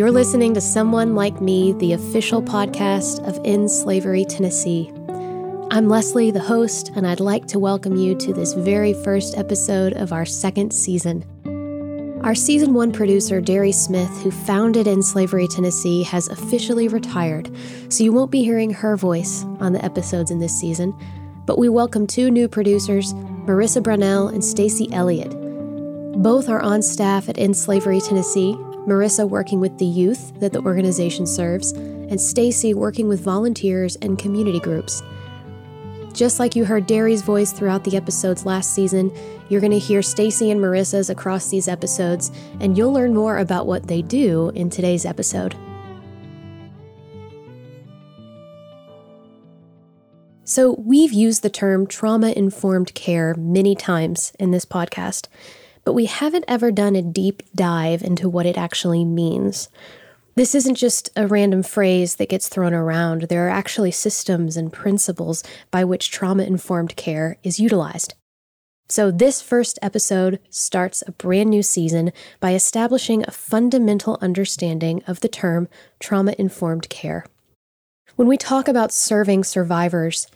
You're listening to Someone Like Me, the official podcast of End Slavery, Tennessee. I'm Leslie, the host, and I'd like to welcome you to this very first episode of our second season. Our season one producer, Derri Smith, who founded End Slavery, Tennessee, has officially retired, so you won't be hearing her voice on the episodes in this season. But we welcome two new producers, Marissa Brunell and Stacy Elliott. Both are on staff at End Slavery, Tennessee, Marissa working with the youth that the organization serves, and Stacy working with volunteers and community groups. Just like you heard Derri's voice throughout the episodes last season, you're going to hear Stacy and Marissa's across these episodes, and you'll learn more about what they do in today's episode. So, we've used the term trauma informed care many times in this podcast, but we haven't ever done a deep dive into what it actually means. This isn't just a random phrase that gets thrown around. There are actually systems and principles by which trauma informed care is utilized. So, this first episode starts a brand new season by establishing a fundamental understanding of the term trauma informed care. When we talk about serving survivors,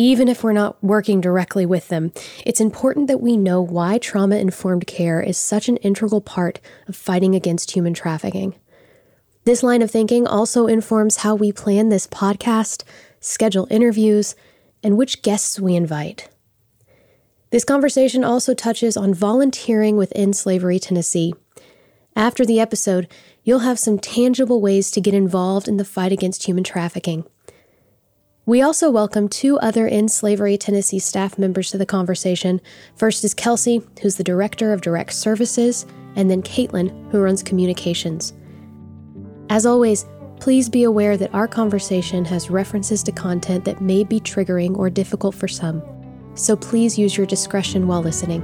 even if we're not working directly with them, it's important that we know why trauma informed care is such an integral part of fighting against human trafficking. This line of thinking also informs how we plan this podcast, schedule interviews, and which guests we invite. This conversation also touches on volunteering within Slavery Tennessee. After the episode, you'll have some tangible ways to get involved in the fight against human trafficking. We also welcome two other End Slavery Tennessee staff members to the conversation. First is Kelsey, who's the Director of Direct Services, and then Caitlin, who runs communications. As always, please be aware that our conversation has references to content that may be triggering or difficult for some, so please use your discretion while listening.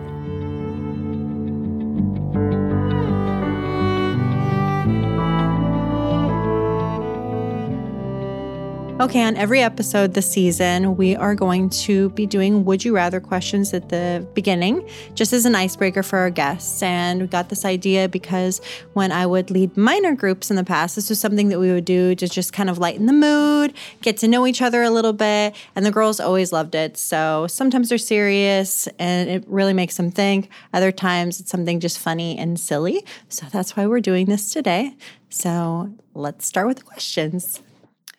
Okay, on every episode this season, we are going to be doing Would You Rather questions at the beginning, just as an icebreaker for our guests. And we got this idea because when I would lead minor groups in the past, this was something that we would do to just kind of lighten the mood, get to know each other a little bit. And the girls always loved it. So sometimes they're serious and it really makes them think. Other times it's something just funny and silly. So that's why we're doing this today. So let's start with the questions.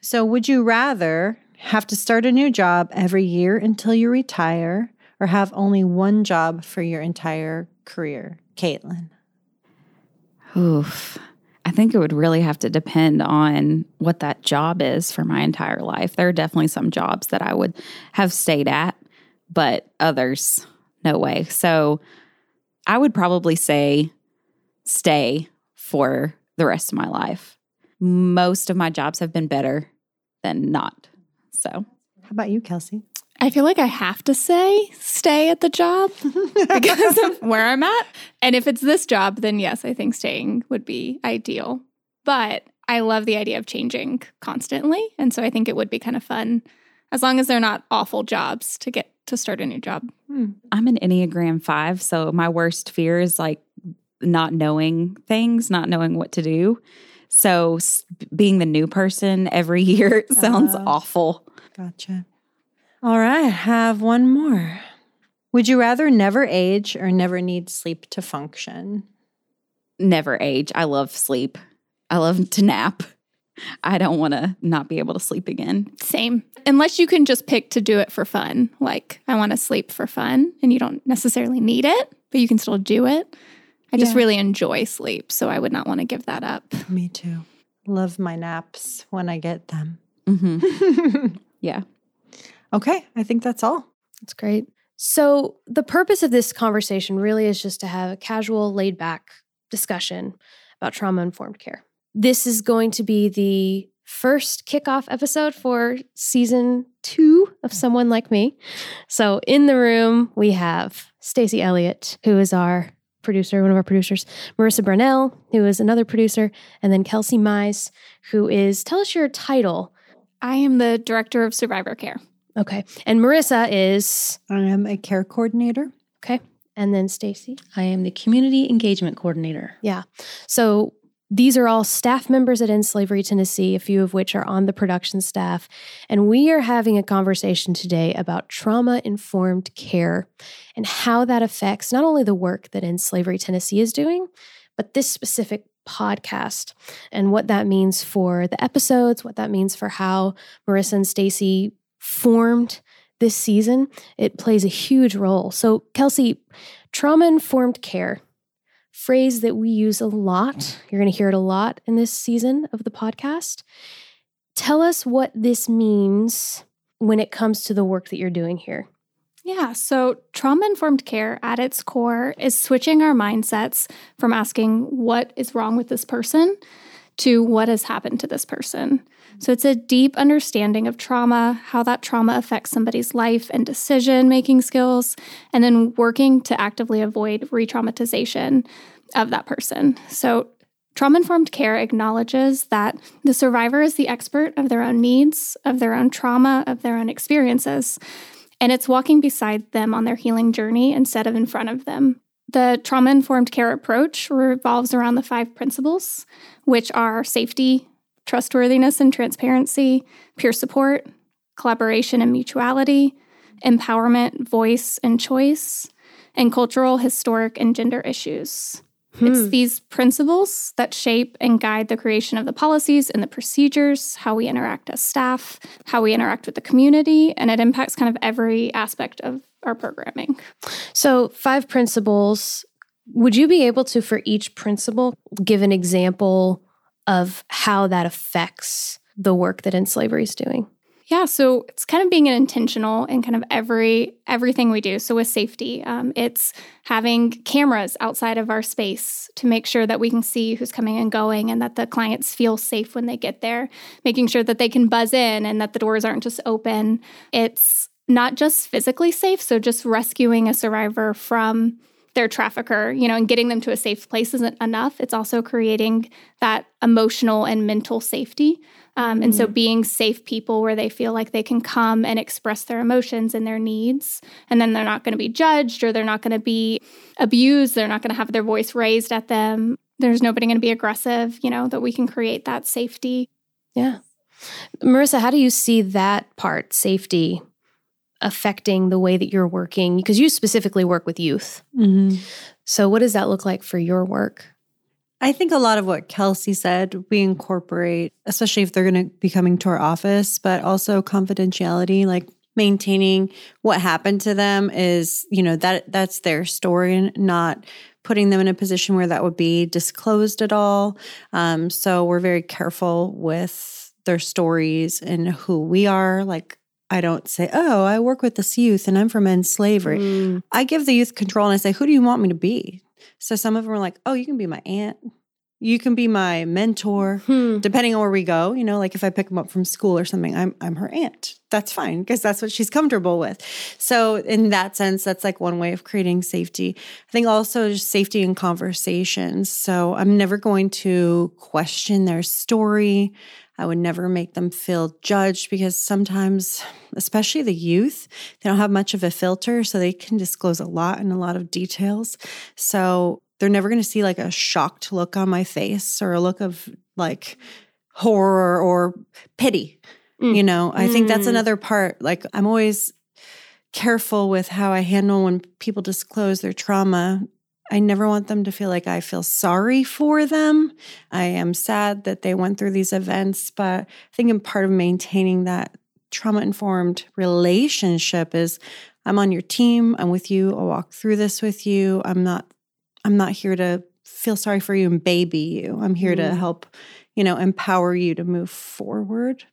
So, would you rather have to start a new job every year until you retire or have only one job for your entire career? Caitlin. Oof. I think it would really have to depend on what that job is for my entire life. There are definitely some jobs that I would have stayed at, but others, no way. So I would probably say stay for the rest of my life. Most of my jobs have been better than not. So, how about you, Kelsey? I feel like I have to say stay at the job because of where I'm at. And if it's this job, then yes, I think staying would be ideal. But I love the idea of changing constantly. And so I think it would be kind of fun as long as they're not awful jobs to get to start a new job. Hmm. I'm an Enneagram 5. So my worst fear is like not knowing things, not knowing what to do. So being the new person every year sounds uh, awful. Gotcha. All right, have one more. Would you rather never age or never need sleep to function? Never age. I love sleep. I love to nap. I don't want to not be able to sleep again. Same. Unless you can just pick to do it for fun. Like, I want to sleep for fun and you don't necessarily need it, but you can still do it. I just really enjoy sleep, so I would not want to give that up. Me too. Love my naps when I get them. Mm-hmm. yeah. Okay, I think that's all. That's great. So, the purpose of this conversation really is just to have a casual, laid back discussion about trauma informed care. This is going to be the first kickoff episode for season two of Someone Like Me. So, in the room, we have Stacy Elliott, who is our producer, one of our producers, Marissa Brunell, who is another producer, and then Kelsey Mize, who is, tell us your title. I am the director of survivor care. Okay. And Marissa is? I am a care coordinator. Okay. And then Stacy? I am the community engagement coordinator. Yeah. So These are all staff members at End Slavery Tennessee, a few of which are on the production staff. And we are having a conversation today about trauma informed care and how that affects not only the work that End Slavery Tennessee is doing, but this specific podcast and what that means for the episodes, what that means for how Marissa and Stacy formed this season. It plays a huge role. So, Kelsey, trauma informed care phrase that we use a lot. You're going to hear it a lot in this season of the podcast. Tell us what this means when it comes to the work that you're doing here. Yeah, so trauma informed care at its core is switching our mindsets from asking what is wrong with this person to what has happened to this person. So it's a deep understanding of trauma, how that trauma affects somebody's life and decision making skills, and then working to actively avoid re traumatization of that person. So Trauma informed care acknowledges that the survivor is the expert of their own needs, of their own trauma, of their own experiences, and it's walking beside them on their healing journey instead of in front of them. The trauma informed care approach revolves around the five principles, which are safety, trustworthiness and transparency, peer support, collaboration and mutuality, empowerment, voice and choice, and cultural, historic, and gender issues. Hmm. It's these principles that shape and guide the creation of the policies and the procedures, how we interact as staff, how we interact with the community, and it impacts kind of every aspect of our programming. So, five principles. Would you be able to, for each principle, give an example of how that affects the work that End Slavery is doing? Yeah, so it's kind of being an intentional in kind of every everything we do. So with safety, um, it's having cameras outside of our space to make sure that we can see who's coming and going, and that the clients feel safe when they get there. Making sure that they can buzz in and that the doors aren't just open. It's not just physically safe, so just rescuing a survivor from their trafficker, you know, and getting them to a safe place isn't enough. It's also creating that emotional and mental safety. Um, and mm-hmm. so being safe people where they feel like they can come and express their emotions and their needs. And then they're not going to be judged or they're not going to be abused. They're not going to have their voice raised at them. There's nobody going to be aggressive, you know, that we can create that safety. Yeah. Marissa, how do you see that part, safety, affecting the way that you're working? Because you specifically work with youth. Mm-hmm. So, what does that look like for your work? I think a lot of what Kelsey said, we incorporate, especially if they're going to be coming to our office, but also confidentiality, like maintaining what happened to them is, you know, that that's their story and not putting them in a position where that would be disclosed at all. Um, so we're very careful with their stories and who we are. Like I don't say, oh, I work with this youth and I'm from end slavery. Mm. I give the youth control and I say, who do you want me to be? So some of them are like, oh, you can be my aunt. You can be my mentor, hmm. depending on where we go. You know, like if I pick them up from school or something, I'm I'm her aunt. That's fine because that's what she's comfortable with. So in that sense, that's like one way of creating safety. I think also just safety in conversations. So I'm never going to question their story. I would never make them feel judged because sometimes, especially the youth, they don't have much of a filter. So they can disclose a lot and a lot of details. So they're never going to see like a shocked look on my face or a look of like horror or pity. Mm. You know, I mm. think that's mm. another part. Like, I'm always careful with how I handle when people disclose their trauma I never want them to feel like I feel sorry for them. I am sad that they went through these events, but I think in part of maintaining that trauma informed relationship is I'm on your team, I'm with you, I'll walk through this with you. I'm not I'm not here to feel sorry for you and baby you. I'm here mm. to help, you know, empower you to move forward.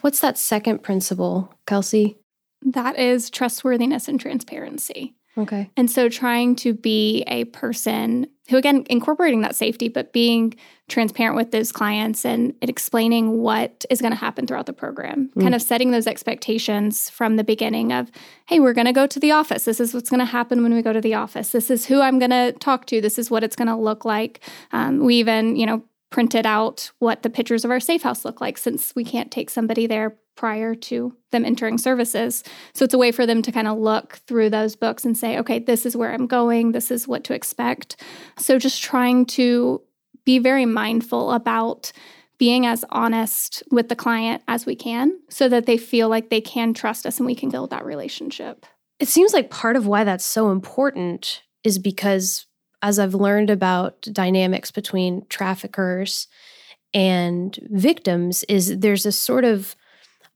What's that second principle, Kelsey? That is trustworthiness and transparency. Okay. And so trying to be a person who, again, incorporating that safety, but being transparent with those clients and explaining what is going to happen throughout the program, mm. kind of setting those expectations from the beginning of, hey, we're going to go to the office. This is what's going to happen when we go to the office. This is who I'm going to talk to. This is what it's going to look like. Um, we even, you know, printed out what the pictures of our safe house look like since we can't take somebody there prior to them entering services. So it's a way for them to kind of look through those books and say, okay, this is where I'm going, this is what to expect. So just trying to be very mindful about being as honest with the client as we can so that they feel like they can trust us and we can build that relationship. It seems like part of why that's so important is because as I've learned about dynamics between traffickers and victims is there's a sort of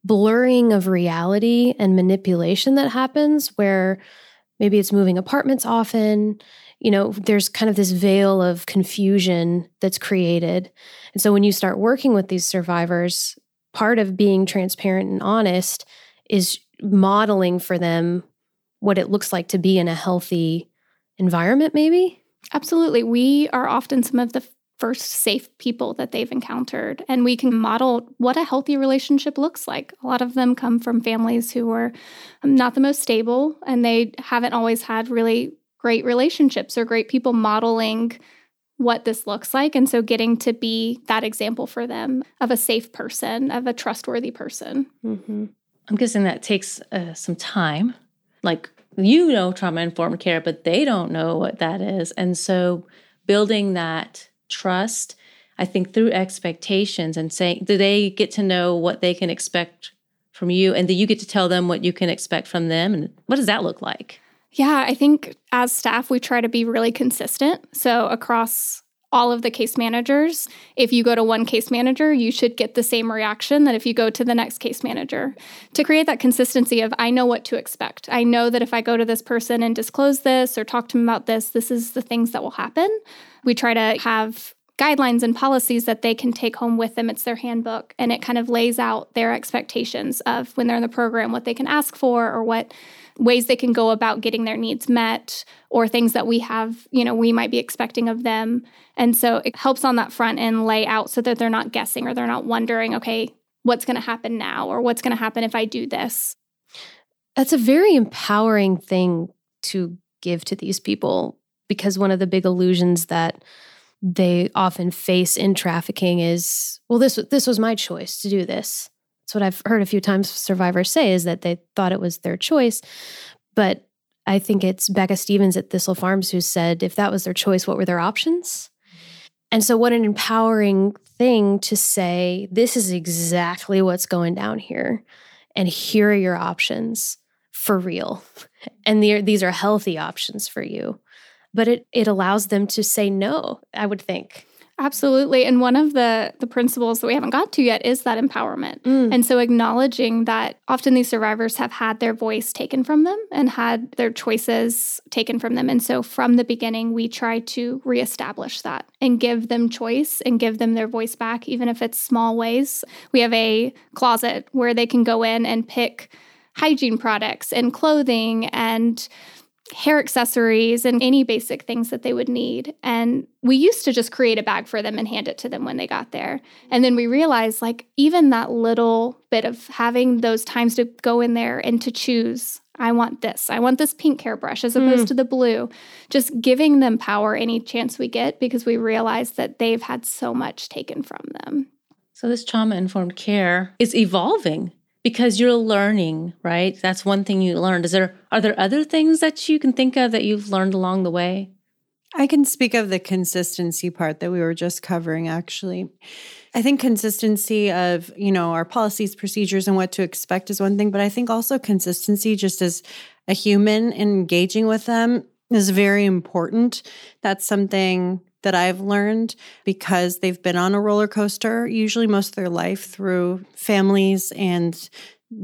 blurring of reality and manipulation that happens where maybe it's moving apartments often. You know there's kind of this veil of confusion that's created. And so when you start working with these survivors part of being transparent and honest is modeling for them what it looks like to be in a healthy environment maybe? Absolutely. We are often some of the first safe people that they've encountered. And we can model what a healthy relationship looks like. A lot of them come from families who are um, not the most stable and they haven't always had really great relationships or great people modeling what this looks like. And so getting to be that example for them of a safe person, of a trustworthy person. Mm-hmm. I'm guessing that takes uh, some time. Like you know trauma informed care, but they don't know what that is. And so building that trust, I think through expectations and saying, do they get to know what they can expect from you? And do you get to tell them what you can expect from them? And what does that look like? Yeah, I think as staff, we try to be really consistent. So across all of the case managers. If you go to one case manager, you should get the same reaction that if you go to the next case manager. To create that consistency of, I know what to expect. I know that if I go to this person and disclose this or talk to them about this, this is the things that will happen. We try to have guidelines and policies that they can take home with them. It's their handbook, and it kind of lays out their expectations of when they're in the program, what they can ask for or what ways they can go about getting their needs met or things that we have, you know, we might be expecting of them. And so it helps on that front end lay out so that they're not guessing or they're not wondering, okay, what's going to happen now or what's going to happen if I do this. That's a very empowering thing to give to these people because one of the big illusions that they often face in trafficking is well this this was my choice to do this that's what I've heard a few times survivors say is that they thought it was their choice. But I think it's Becca Stevens at Thistle Farms who said, if that was their choice, what were their options? And so, what an empowering thing to say, this is exactly what's going down here. And here are your options for real. And these are healthy options for you. But it, it allows them to say no, I would think. Absolutely. And one of the the principles that we haven't got to yet is that empowerment. Mm. And so acknowledging that often these survivors have had their voice taken from them and had their choices taken from them. And so from the beginning we try to reestablish that and give them choice and give them their voice back even if it's small ways. We have a closet where they can go in and pick hygiene products and clothing and hair accessories and any basic things that they would need. And we used to just create a bag for them and hand it to them when they got there. And then we realized like even that little bit of having those times to go in there and to choose I want this. I want this pink hairbrush as opposed mm. to the blue. Just giving them power any chance we get because we realize that they've had so much taken from them. So, this trauma informed care is evolving because you're learning, right? That's one thing you learned. Is there are there other things that you can think of that you've learned along the way? I can speak of the consistency part that we were just covering actually. I think consistency of, you know, our policies, procedures and what to expect is one thing, but I think also consistency just as a human engaging with them is very important. That's something that I've learned because they've been on a roller coaster usually most of their life through families and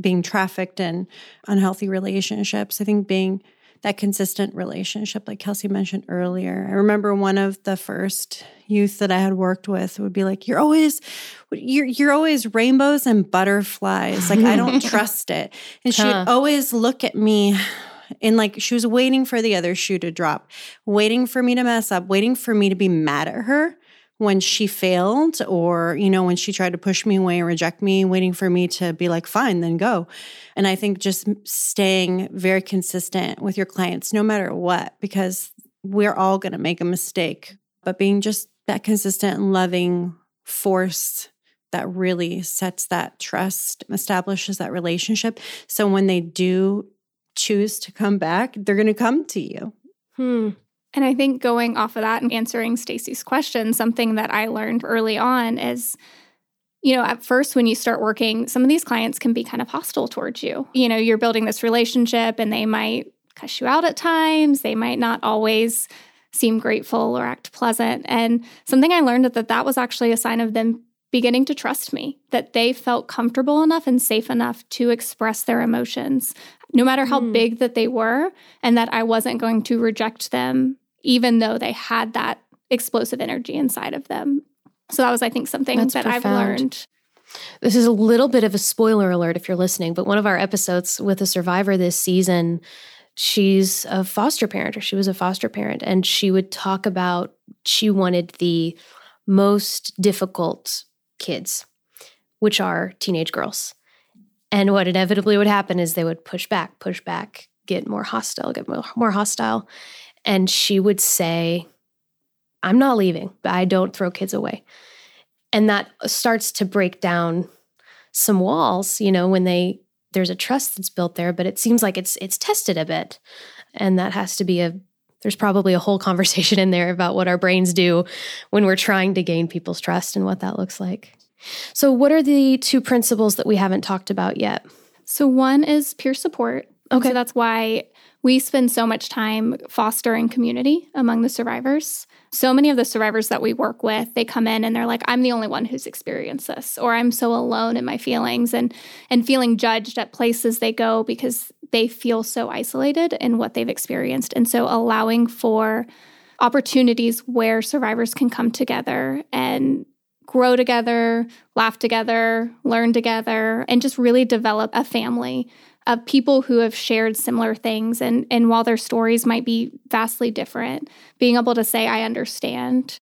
being trafficked and unhealthy relationships. I think being that consistent relationship, like Kelsey mentioned earlier. I remember one of the first youth that I had worked with would be like, "You're always, you're you're always rainbows and butterflies. Like I don't trust it." And she'd always look at me and like she was waiting for the other shoe to drop, waiting for me to mess up, waiting for me to be mad at her when she failed or you know when she tried to push me away and reject me waiting for me to be like fine then go. And i think just staying very consistent with your clients no matter what because we're all going to make a mistake but being just that consistent and loving force that really sets that trust establishes that relationship. So when they do choose to come back, they're going to come to you. Hmm. And I think going off of that and answering Stacy's question, something that I learned early on is you know, at first when you start working, some of these clients can be kind of hostile towards you. You know, you're building this relationship and they might cuss you out at times. They might not always seem grateful or act pleasant. And something I learned that that was actually a sign of them beginning to trust me, that they felt comfortable enough and safe enough to express their emotions, no matter how mm. big that they were, and that I wasn't going to reject them, even though they had that explosive energy inside of them. So that was, I think, something That's that profound. I've learned. This is a little bit of a spoiler alert if you're listening, but one of our episodes with a survivor this season, she's a foster parent or she was a foster parent, and she would talk about she wanted the most difficult kids, which are teenage girls. And what inevitably would happen is they would push back, push back, get more hostile, get more, more hostile. And she would say, I'm not leaving. I don't throw kids away. And that starts to break down some walls, you know, when they there's a trust that's built there, but it seems like it's it's tested a bit. And that has to be a there's probably a whole conversation in there about what our brains do when we're trying to gain people's trust and what that looks like. So, what are the two principles that we haven't talked about yet? So, one is peer support. Okay. So, that's why we spend so much time fostering community among the survivors. So many of the survivors that we work with, they come in and they're like, I'm the only one who's experienced this, or I'm so alone in my feelings and and feeling judged at places they go because they feel so isolated in what they've experienced. And so allowing for opportunities where survivors can come together and grow together, laugh together, learn together, and just really develop a family of people who have shared similar things. And, and while their stories might be vastly different, being able to say, I understand.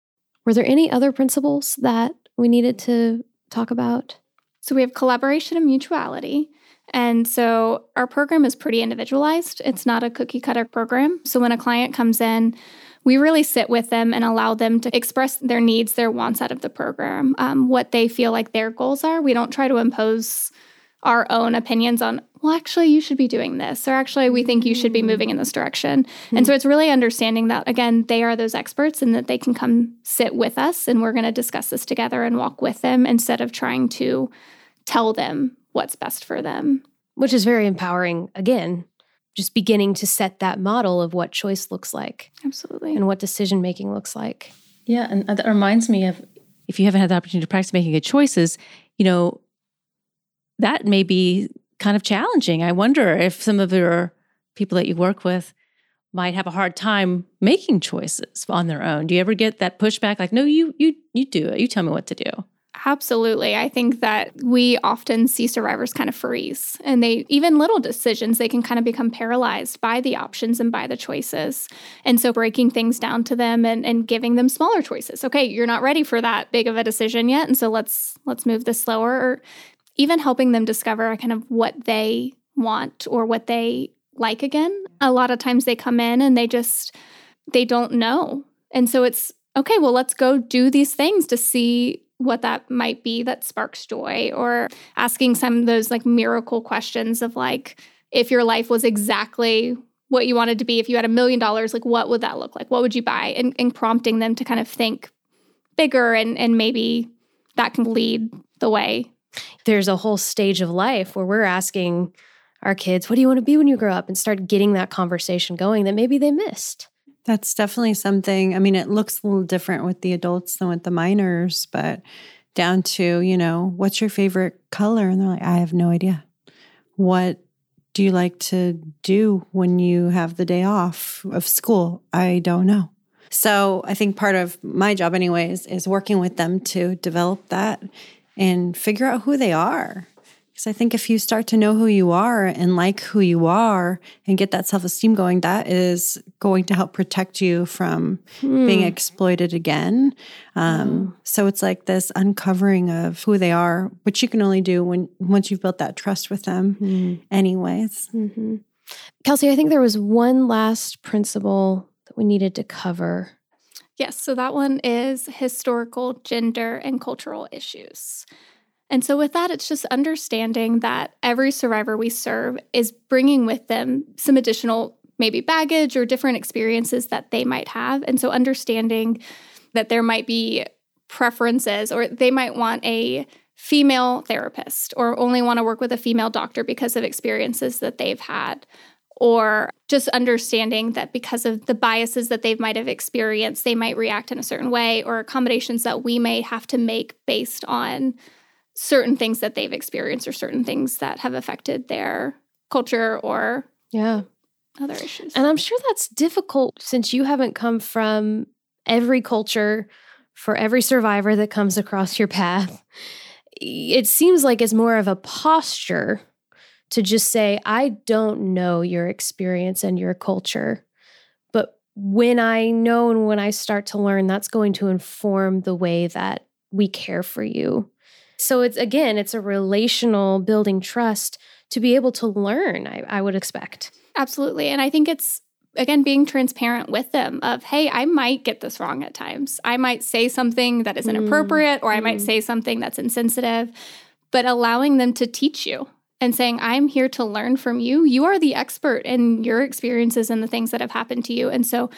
Were there any other principles that we needed to talk about? So we have collaboration and mutuality. And so our program is pretty individualized. It's not a cookie cutter program. So when a client comes in, we really sit with them and allow them to express their needs, their wants out of the program, um, what they feel like their goals are. We don't try to impose our own opinions on, well, actually, you should be doing this, or actually, we think you should be moving in this direction. Mm-hmm. And so it's really understanding that, again, they are those experts and that they can come sit with us and we're going to discuss this together and walk with them instead of trying to tell them what's best for them. Which is very empowering, again, just beginning to set that model of what choice looks like. Absolutely. And what decision making looks like. Yeah. And that reminds me of if you haven't had the opportunity to practice making good choices, you know, that may be kind of challenging. I wonder if some of your people that you work with might have a hard time making choices on their own. Do you ever get that pushback like, no, you you you do it. You tell me what to do. Absolutely. I think that we often see survivors kind of freeze and they, even little decisions, they can kind of become paralyzed by the options and by the choices. And so breaking things down to them and, and giving them smaller choices. Okay, you're not ready for that big of a decision yet. And so let's, let's move this slower or even helping them discover kind of what they want or what they like again. A lot of times they come in and they just, they don't know. And so it's, okay, well, let's go do these things to see what that might be that sparks joy or asking some of those like miracle questions of like if your life was exactly what you wanted to be if you had a million dollars like what would that look like? What would you buy? And, and prompting them to kind of think bigger and and maybe that can lead the way. There's a whole stage of life where we're asking our kids what do you want to be when you grow up? and start getting that conversation going that maybe they missed that's definitely something. I mean, it looks a little different with the adults than with the minors, but down to, you know, what's your favorite color? And they're like, I have no idea. What do you like to do when you have the day off of school? I don't know. So I think part of my job, anyways, is working with them to develop that and figure out who they are. Because I think if you start to know who you are and like who you are and get that self esteem going, that is going to help protect you from hmm. being exploited again. Um, hmm. So it's like this uncovering of who they are, which you can only do when once you've built that trust with them, hmm. anyways. Mm-hmm. Kelsey, I think there was one last principle that we needed to cover. Yes, so that one is historical, gender, and cultural issues. And so, with that, it's just understanding that every survivor we serve is bringing with them some additional maybe baggage or different experiences that they might have. And so understanding that there might be preferences or they might want a female therapist or only want to work with a female doctor because of experiences that they've had or just understanding that because of the biases that they might have experienced they might react in a certain way or accommodations that we may have to make based on certain things that they've experienced or certain things that have affected their culture or Yeah. other issues. And I'm sure that's difficult since you haven't come from every culture for every survivor that comes across your path. It seems like it's more of a posture to just say, I don't know your experience and your culture. But when I know and when I start to learn, that's going to inform the way that we care for you. So it's again, it's a relational building trust to be able to learn, I, I would expect. Absolutely. And I think it's again being transparent with them of hey i might get this wrong at times i might say something that is Mm, inappropriate or i might mm. say something that's insensitive but allowing them to teach you and saying i'm here to learn from you you are the expert in your experiences and the things that have happened to you and so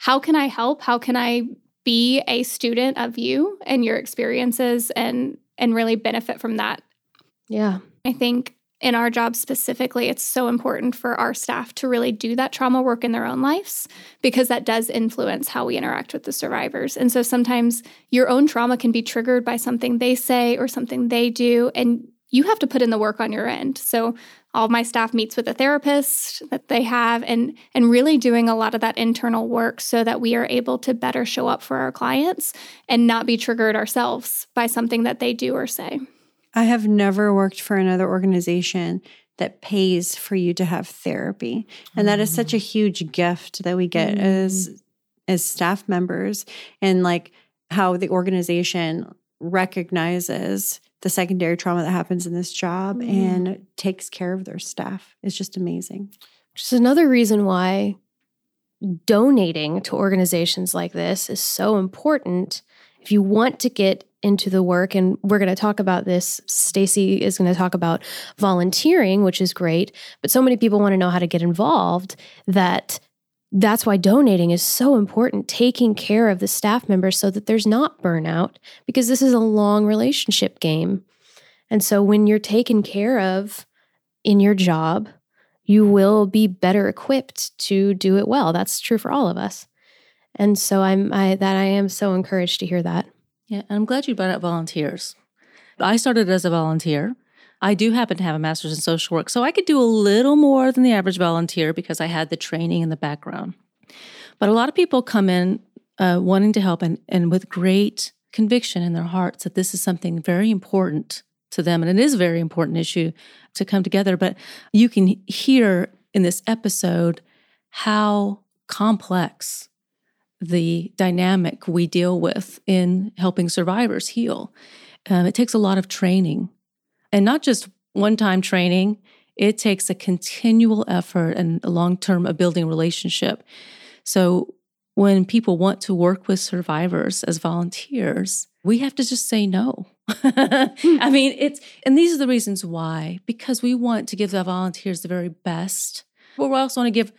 how can i help how can i be a student of you and your experiences and and really benefit from that Yeah. I think in our job specifically, it's so important for our staff to really do that trauma work in their own lives because that does influence how we interact with the survivors. And so sometimes your own trauma can be triggered by something they say or something they do, and you have to put in the work on your end. So all my staff meets with a therapist that they have and and really doing a lot of that internal work so that we are able to better show up for our clients and not be triggered ourselves by something that they do or say. I have never worked for another organization that pays for you to have therapy. And that is mm. such a huge gift that we get mm. as as staff members and like how the organization recognizes the secondary trauma that happens in this job Mm. and takes care of their staff. It's just amazing. Which is another reason why donating to organizations like this is so important. If you want to get into the work, and we're going to talk about this, Stacy is going to talk about volunteering, which is great, but so many people want to know how to get involved that that's why donating is so important, taking care of the staff members so that there's not burnout, because this is a long relationship game. And so when you're taken care of in your job, you will be better equipped to do it well. That's true for all of us. And so I'm I that I am so encouraged to hear that. Yeah, and I'm glad you brought up volunteers. I started as a volunteer. I do happen to have a master's in social work, so I could do a little more than the average volunteer because I had the training and the background. But a lot of people come in uh, wanting to help and, and with great conviction in their hearts that this is something very important to them. And it is a very important issue to come together. But you can hear in this episode how complex the dynamic we deal with in helping survivors heal. Um, it takes a lot of training and not just one time training, it takes a continual effort and a long term of building relationship. So when people want to work with survivors as volunteers, we have to just say no. Hmm. I mean, it's, and these are the reasons why, because we want to give the volunteers the very best, but we also want to give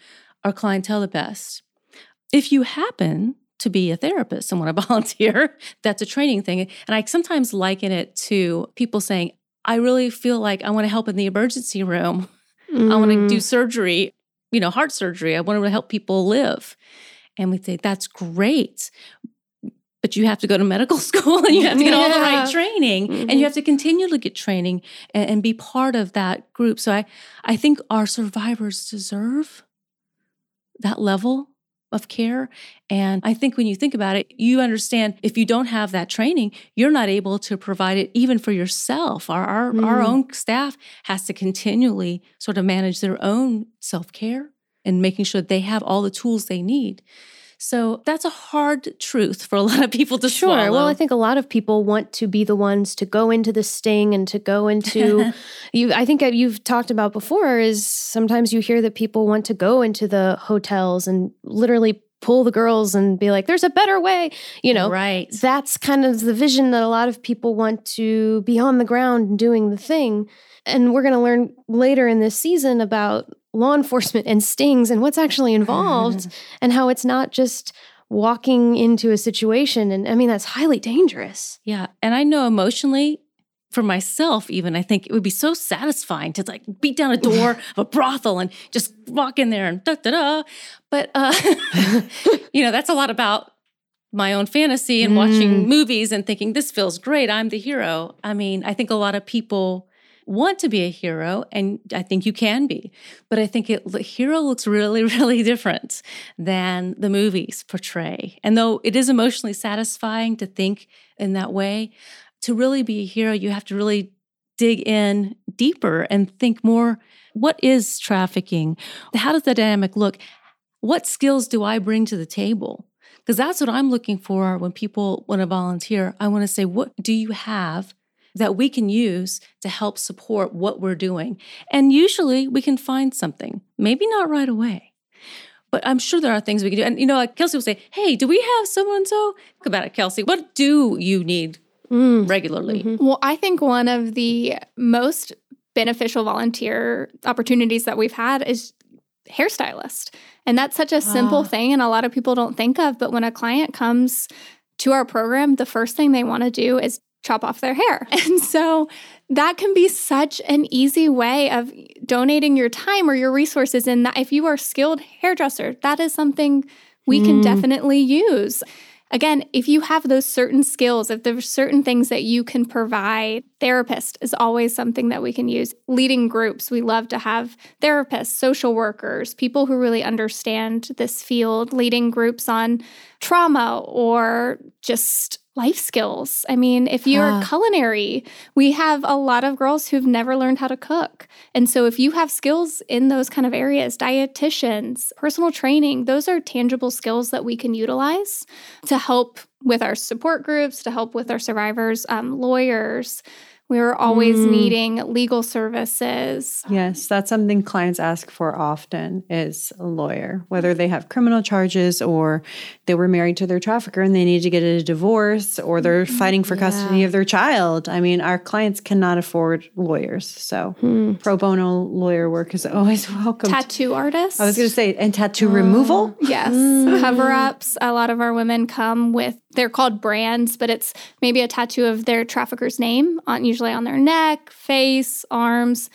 our clientele the best. If you happen to be a therapist and want to volunteer, that's a training thing. And I sometimes liken it to people saying, I really feel like I want to help in the emergency room. I want to do surgery, you know, heart surgery. I want to help people live. And we say, that's great. But you have to go to medical school and you have to get all the right training and Mhm. you have to continually get training and, and be part of that group. So I, I think our survivors deserve that level of care. And I think when you think about it, you understand if you don't have that training, you're not able to provide it even for yourself. Our our, our Mm. own staff has to continually sort of manage their own self-care and making sure they have all the tools they need. So that's a hard truth for a lot of people to Sure. swallow. Well, I think a lot of people want to be the ones to go into the sting and to go into you. I think you've talked about before is sometimes you hear that people want to go into the hotels and literally pull the girls and be like, "There's a better way," you know. right. That's kind of the vision that a lot of people want to be on the ground and doing the thing. And we're going to learn later in this season about law enforcement and stings and what's actually involved and how it's not just walking into a situation. And I mean, that's highly dangerous. Yeah. And I know emotionally, for myself, even, I think it would be so satisfying to like beat down a door of a brothel and just walk in there and da da da. But, uh, you know, that's a lot about my own fantasy and watching movies and thinking, this feels great. I'm the hero. I mean, I think a lot of people want to be a hero, and I think you can be. But I think it, the hero looks really, really different than the movies portray. And though it is emotionally satisfying to think in that way, to really be a hero, you have to really dig in deeper and think more what is trafficking? How does the dynamic look? What skills do I bring to the table? Because that's what I'm looking for when people want to volunteer. I want to say, what do you have that we can use to help support what we're doing? And usually we can find something, maybe not right away. But I'm sure there are things we can do. And, you know, like Kelsey will say, Hey, do we have so and so? Think about it, Kelsey. What do you need regularly? Well, I think one of the most beneficial volunteer opportunities that we've had is hairstylist. And that's such a simple Ah. thing and a lot of people don't think of, but when a client comes to our program, the first thing they want to do is chop off their hair. And so that can be such an easy way of donating your time or your resources in that if you are a skilled hairdresser, that is something we can mm. definitely use. Again, if you have those certain skills, if there's certain things that you can provide, therapist is always something that we can use. Leading groups, we love to have therapists, social workers, people who really understand this field, leading groups on trauma or just life skills. I mean, if you're culinary, we have a lot of girls who've never learned how to cook. And so if you have skills in those kind of areas, dietitians, personal training, those are tangible skills that we can utilize to help with our support groups, to help with our survivors, um, lawyers. We are always Mm. needing legal services. Yes, that's something clients ask for often is a lawyer, whether they have criminal charges or they were married to their trafficker and they need to get a divorce or they're mm-hmm. fighting for custody of their child. I mean, our clients cannot afford lawyers. So hmm. pro bono lawyer work is always welcome. Tattoo artists. I was going to say, and tattoo removal. Yes, mm. cover ups. A lot of our women come with, they're called brands, but it's maybe a tattoo of their trafficker's name on usually on their neck, face, arms.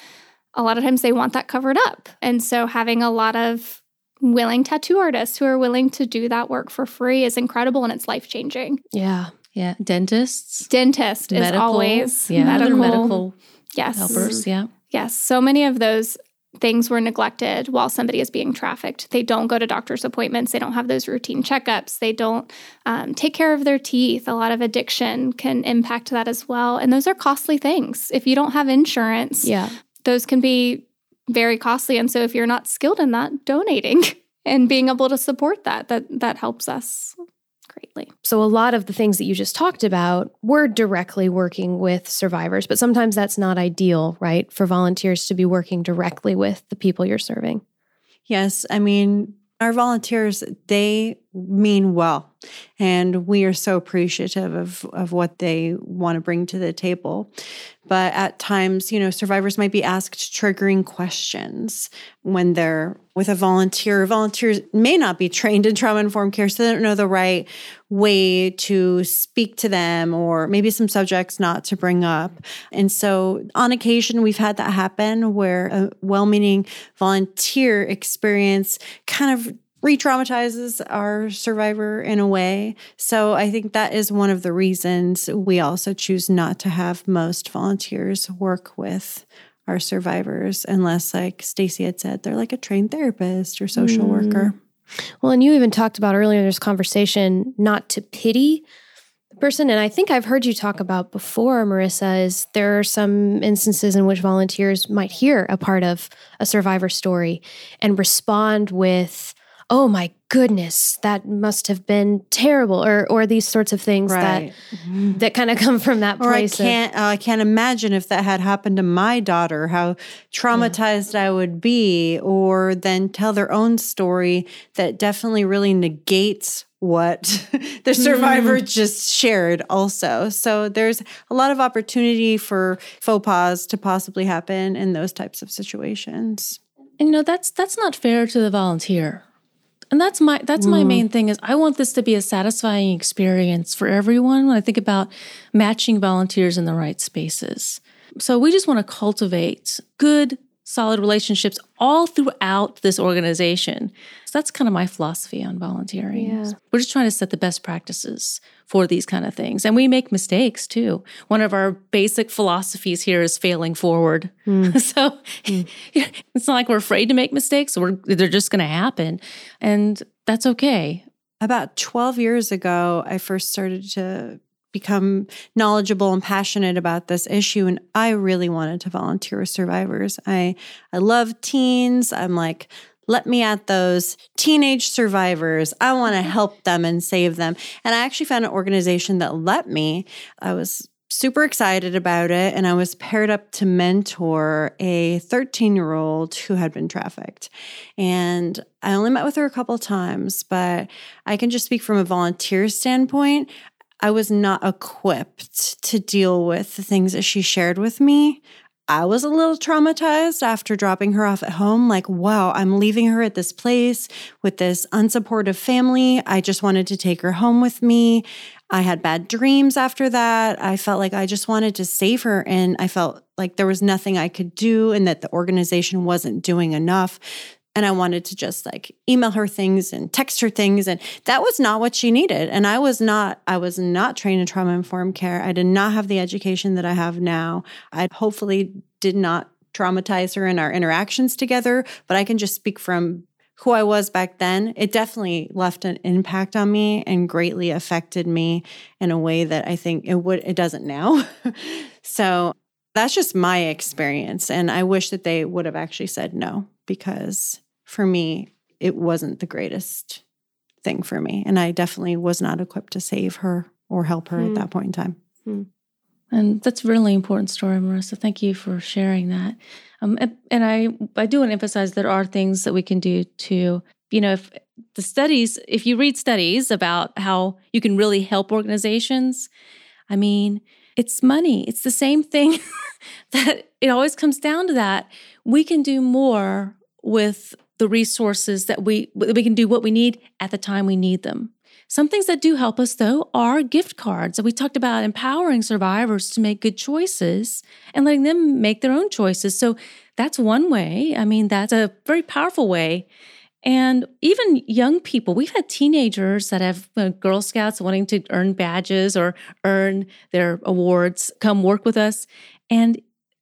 A lot of times they want that covered up. And so having a lot of willing tattoo artists who are willing to do that work for free is incredible and it's life changing. Yeah. Yeah. Dentists, Dentist is always yeah, medical. medical Yes. helpers. Yeah. Yes, so many of those things were neglected while somebody is being trafficked. They don't go to doctor's appointments. They don't have those routine checkups. They don't um, take care of their teeth. A lot of addiction can impact that as well. And those are costly things. If you don't have insurance, Yeah. those can be very costly. And so if you're not skilled in that, donating and being able to support that, that that helps us greatly. So, a lot of the things that you just talked about were directly working with survivors, but sometimes that's not ideal, right? For volunteers to be working directly with the people you're serving. Yes, I mean, our volunteers, they mean well. And we are so appreciative of, of what they want to bring to the table. But at times, you know, survivors might be asked triggering questions when they're with a volunteer. Volunteers may not be trained in trauma informed care, so they don't know the right way to speak to them or maybe some subjects not to bring up. And so on occasion, we've had that happen where a well meaning volunteer experience kind of re traumatizes our survivor in a way. So I think that is one of the reasons we also choose not to have most volunteers work with our survivors unless like Stacy had said they're like a trained therapist or social mm. worker. Well, and you even talked about earlier in this conversation not to pity the person. And I think I've heard you talk about before, Marissa, is there are some instances in which volunteers might hear a part of a survivor story and respond with, oh my goodness, that must have been terrible, or or these sorts of things Right. that that kind of come from that Or I place. of- can't uh, I can't imagine if that had happened to my daughter how traumatized I would be or then tell their own story that definitely really negates what the survivor just shared also. So there's a lot of opportunity for faux pas to possibly happen in those types of situations. And you know, that's that's not fair to the volunteer. And that's my that's my mm. main thing is I want this to be a satisfying experience for everyone when I think about matching volunteers in the right spaces. So we just want to cultivate good solid relationships all throughout this organization. So that's kind of my philosophy on volunteering. Yeah. We're just trying to set the best practices for these kind of things. And we make mistakes too. One of our basic philosophies here is failing forward. Hmm. so it's not like we're afraid to make mistakes. We're they're just going to happen. And that's okay. About 12 years ago, I first started to become knowledgeable and passionate about this issue and I really wanted to volunteer with survivors. I I love teens. I'm like let me at those teenage survivors. I want to help them and save them. And I actually found an organization that let me. I was super excited about it and I was paired up to mentor a 13 year old who had been trafficked. And I only met with her a couple times, but I can just speak from a volunteer standpoint. I was not equipped to deal with the things that she shared with me. I was a little traumatized after dropping her off at home. Like, wow, I'm leaving her at this place with this unsupportive family. I just wanted to take her home with me. I had bad dreams after that. I felt like I just wanted to save her. And I felt like there was nothing I could do and that the organization wasn't doing enough and I wanted to just like email her things and text her things and that was not what she needed and I was not I was not trained in trauma informed care. I did not have the education that I have now. I hopefully did not traumatize her in our interactions together, but I can just speak from who I was back then. It definitely left an impact on me and greatly affected me in a way that I think it would it doesn't now. so that's just my experience and I wish that they would have actually said no because for me, it wasn't the greatest thing for me. And I definitely was not equipped to save her or help her Hmm. at that point in time. And that's a really important story, Marissa. Thank you for sharing that. Um, and, and I, I do want to emphasize there are things that we can do to, you know, if the studies, if you read studies about how you can really help organizations, I mean, it's money. It's the same thing that it always comes down to that. We can do more with the resources that we that we can do what we need at the time we need them. Some things that do help us, though, are gift cards. We talked about empowering survivors to make good choices and letting them make their own choices. So that's one way. I mean, that's a very powerful way. And even young people, we've had teenagers that have uh, Girl Scouts wanting to earn badges or earn their awards come work with us. And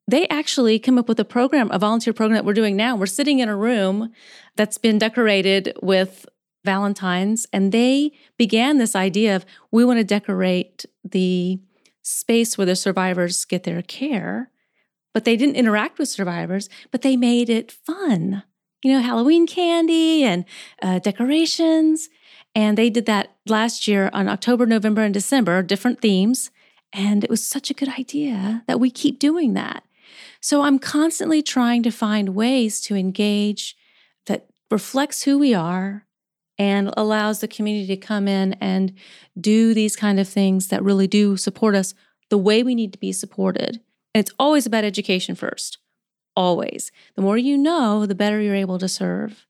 they actually came up with a program, a volunteer program that we're doing now. We're sitting in a room that's been decorated with Valentine's, and they began this idea of we want to decorate the space where the survivors get their care, but they didn't interact with survivors, but they made it fun. You know, Halloween candy and uh, decorations. And they did that last year on October, November, and December, different themes. And it was such a good idea that we keep doing that. So I'm constantly trying to find ways to engage that reflects who we are and allows the community to come in and do these kind of things that really do support us the way we need to be supported. And it's always about education first. Always. The more you know, the better you're able to serve.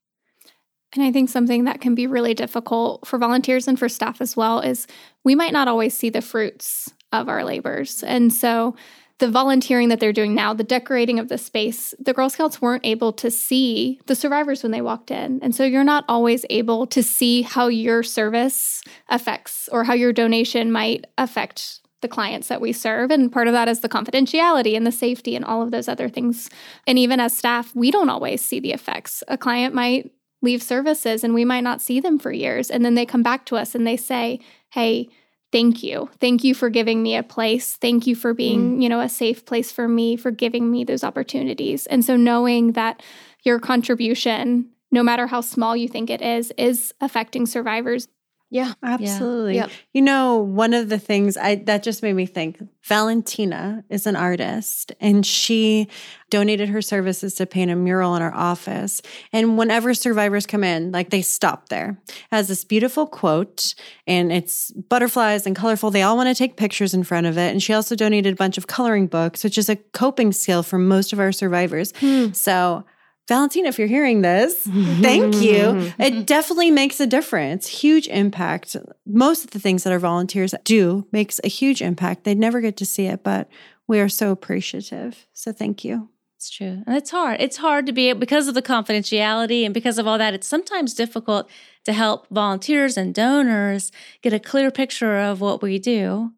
And I think something that can be really difficult for volunteers and for staff as well is we might not always see the fruits of our labors. And so the volunteering that they're doing now, the decorating of the space, the Girl Scouts weren't able to see the survivors when they walked in. And so you're not always able to see how your service affects or how your donation might affect the clients that we serve. And part of that is the confidentiality and the safety and all of those other things. And even as staff, we don't always see the effects. A client might leave services and we might not see them for years. And then they come back to us and they say, Hey, thank you. Thank you for giving me a place. Thank you for being, mm. you know, a safe place for me, for giving me those opportunities. And so knowing that your contribution, no matter how small you think it is, is affecting survivors. Yeah. Absolutely. Yep. You know, one of the things I that just made me think Valentina is an artist and she donated her services to paint a mural in our office. And whenever survivors come in, like they stop there. It has this beautiful quote and it's butterflies and colorful. They all want to take pictures in front of it. And she also donated a bunch of coloring books, which is a coping skill for most of our survivors. Hmm. So Valentina, if you're hearing this, mm-hmm. thank you. Mm-hmm. It definitely makes a difference, huge impact. Most of the things that our volunteers do makes a huge impact. They never get to see it, but we are so appreciative. So thank you. It's true. And it's hard. It's hard to be because of the confidentiality and because of all that. It's sometimes difficult to help volunteers and donors get a clear picture of what we do.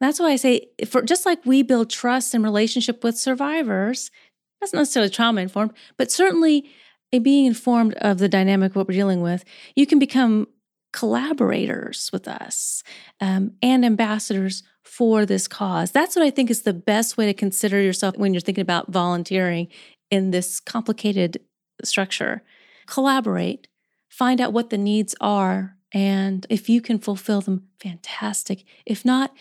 That's why I say, for just like we build trust and relationship with survivors, that's not necessarily trauma informed, but certainly being informed of the dynamic what we're dealing with, you can become collaborators with us um, and ambassadors for this cause. That's what I think is the best way to consider yourself when you're thinking about volunteering in this complicated structure. Collaborate, find out what the needs are, and if you can fulfill them, fantastic. If not,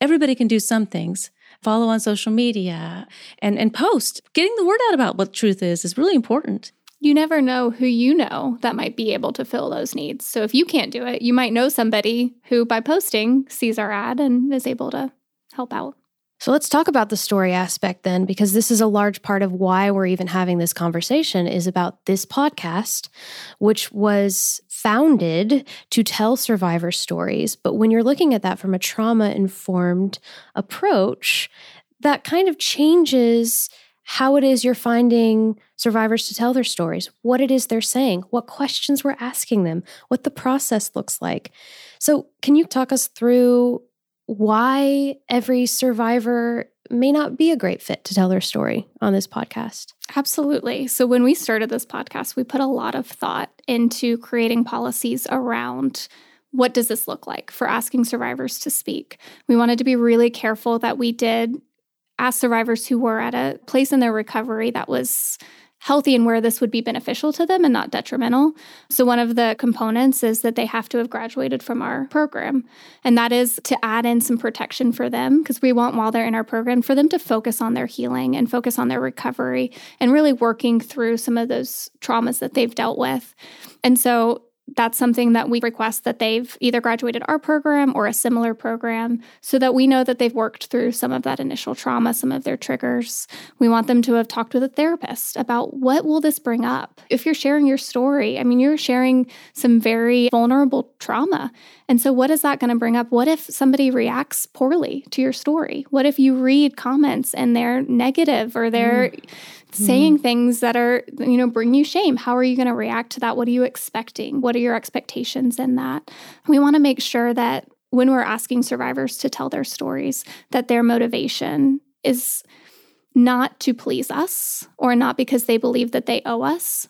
everybody can do some things follow on social media and, and post. Getting the word out about what truth is is really important. You never know who you know that might be able to fill those needs. So if you can't do it, you might know somebody who, by posting, sees our ad and is able to help out. So let's talk about the story aspect then, because this is a large part of why we're even having this conversation is about this podcast, which was founded to tell survivor stories. But when you're looking at that from a trauma informed approach, that kind of changes how it is you're finding survivors to tell their stories, what it is they're saying, what questions we're asking them, what the process looks like. So, can you talk us through why every survivor may not be a great fit to tell their story on this podcast? Absolutely. So, when we started this podcast, we put a lot of thought into creating policies around what does this look like for asking survivors to speak. We wanted to be really careful that we did ask survivors who were at a place in their recovery that was healthy and where this would be beneficial to them and not detrimental. So, one of the components is that they have to have graduated from our program. And that is to add in some protection for them because we want, while they're in our program, for them to focus on their healing and focus on their recovery and really working through some of those traumas that they've dealt with. And so, that's something that we request that they've either graduated our program or a similar program so that we know that they've worked through some of that initial trauma some of their triggers. We want them to have talked with a therapist about what will this bring up. If you're sharing your story i mean you're sharing some very vulnerable trauma and so what is that going to bring up what if somebody reacts poorly to your story what if you read comments and they're negative or they're mm saying mm. things that are, you know, bring you shame. How are you going to react to that? What are you expecting? What are your expectations in that? We want to make sure that when we're asking survivors to tell their stories, that their motivation is not to please us or not because they believe that they owe us.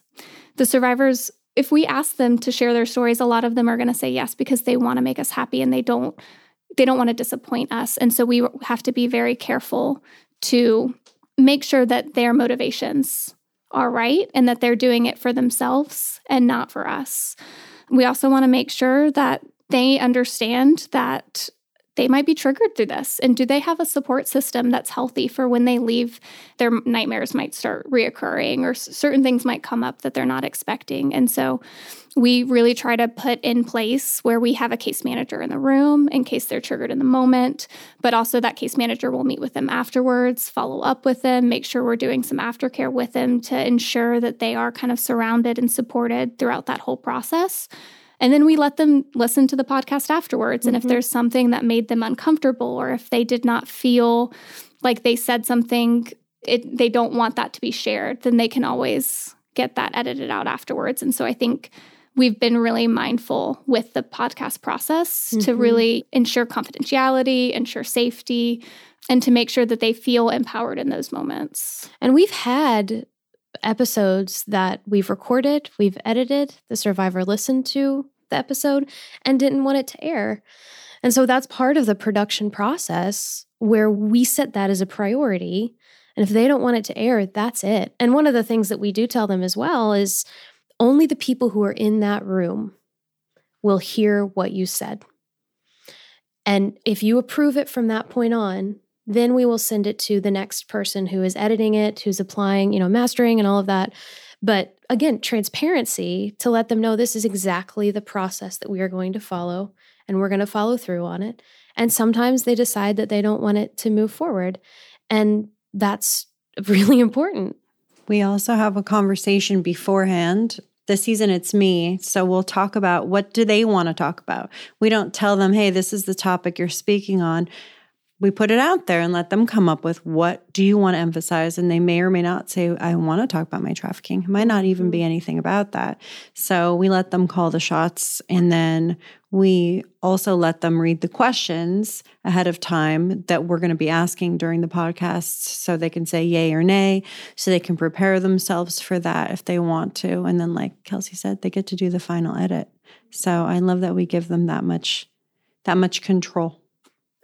The survivors, if we ask them to share their stories, a lot of them are going to say yes because they want to make us happy and they don't they don't want to disappoint us. And so we have to be very careful to make sure that their motivations are right and that they're doing it for themselves and not for us. We also want to make sure that they understand that they might be triggered through this. And do they have a support system that's healthy for when they leave? Their nightmares might start reoccurring, or certain things might come up that they're not expecting. And so we really try to put in place where we have a case manager in the room in case they're triggered in the moment, but also that case manager will meet with them afterwards, follow up with them, make sure we're doing some aftercare with them to ensure that they are kind of surrounded and supported throughout that whole process. And then we let them listen to the podcast afterwards. And mm-hmm. if there's something that made them uncomfortable or if they did not feel like they said something, it, they don't want that to be shared, then they can always get that edited out afterwards. And so I think we've been really mindful with the podcast process mm-hmm. to really ensure confidentiality, ensure safety, and to make sure that they feel empowered in those moments. And we've had episodes that we've recorded, we've edited, the survivor listened to, the episode and didn't want it to air. And so that's part of the production process where we set that as a priority. And if they don't want it to air, that's it. And one of the things that we do tell them as well is only the people who are in that room will hear what you said. And if you approve it from that point on, then we will send it to the next person who is editing it, who's applying, you know, mastering and all of that. But again, transparency to let them know this is exactly the process that we are going to follow and we're going to follow through on it. And sometimes they decide that they don't want it to move forward. And that's really important. We also have a conversation beforehand. This season it's me, so we'll talk about what do they want to talk about. We don't tell them, "Hey, this is the topic you're speaking on." We put it out there and let them come up with what do you want to emphasize? And they may or may not say i want to talk about my trafficking. It might not even be mm-hmm. anything about that. So we let them call the shots and then we also let them read the questions ahead of time that we're going to be asking during the podcast so they can say yay or nay so they can prepare themselves for that if they want to. And then like kelsey said they get to do the final edit. So i love that we give them that much that much control